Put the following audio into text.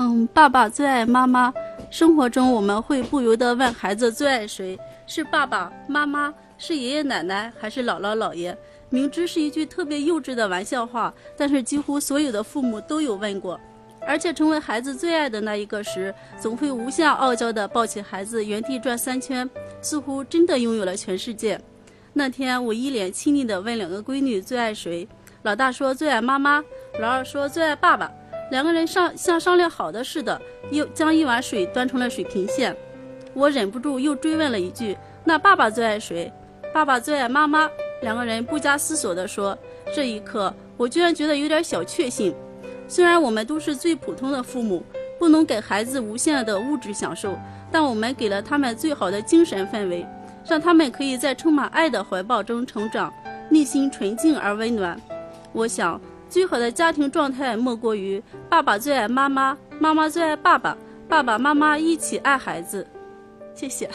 嗯，爸爸最爱妈妈。生活中我们会不由得问孩子最爱谁？是爸爸妈妈，是爷爷奶奶，还是姥姥姥爷？明知是一句特别幼稚的玩笑话，但是几乎所有的父母都有问过。而且成为孩子最爱的那一个时，总会无限傲娇地抱起孩子，原地转三圈，似乎真的拥有了全世界。那天，我一脸亲昵地问两个闺女最爱谁，老大说最爱妈妈，老二说最爱爸爸。两个人商像商量好的似的，又将一碗水端成了水平线。我忍不住又追问了一句：“那爸爸最爱谁？”“爸爸最爱妈妈。”两个人不加思索地说。这一刻，我居然觉得有点小确幸。虽然我们都是最普通的父母，不能给孩子无限的物质享受，但我们给了他们最好的精神氛围，让他们可以在充满爱的怀抱中成长，内心纯净而温暖。我想。最好的家庭状态莫过于爸爸最爱妈妈，妈妈最爱爸爸，爸爸妈妈一起爱孩子。谢谢。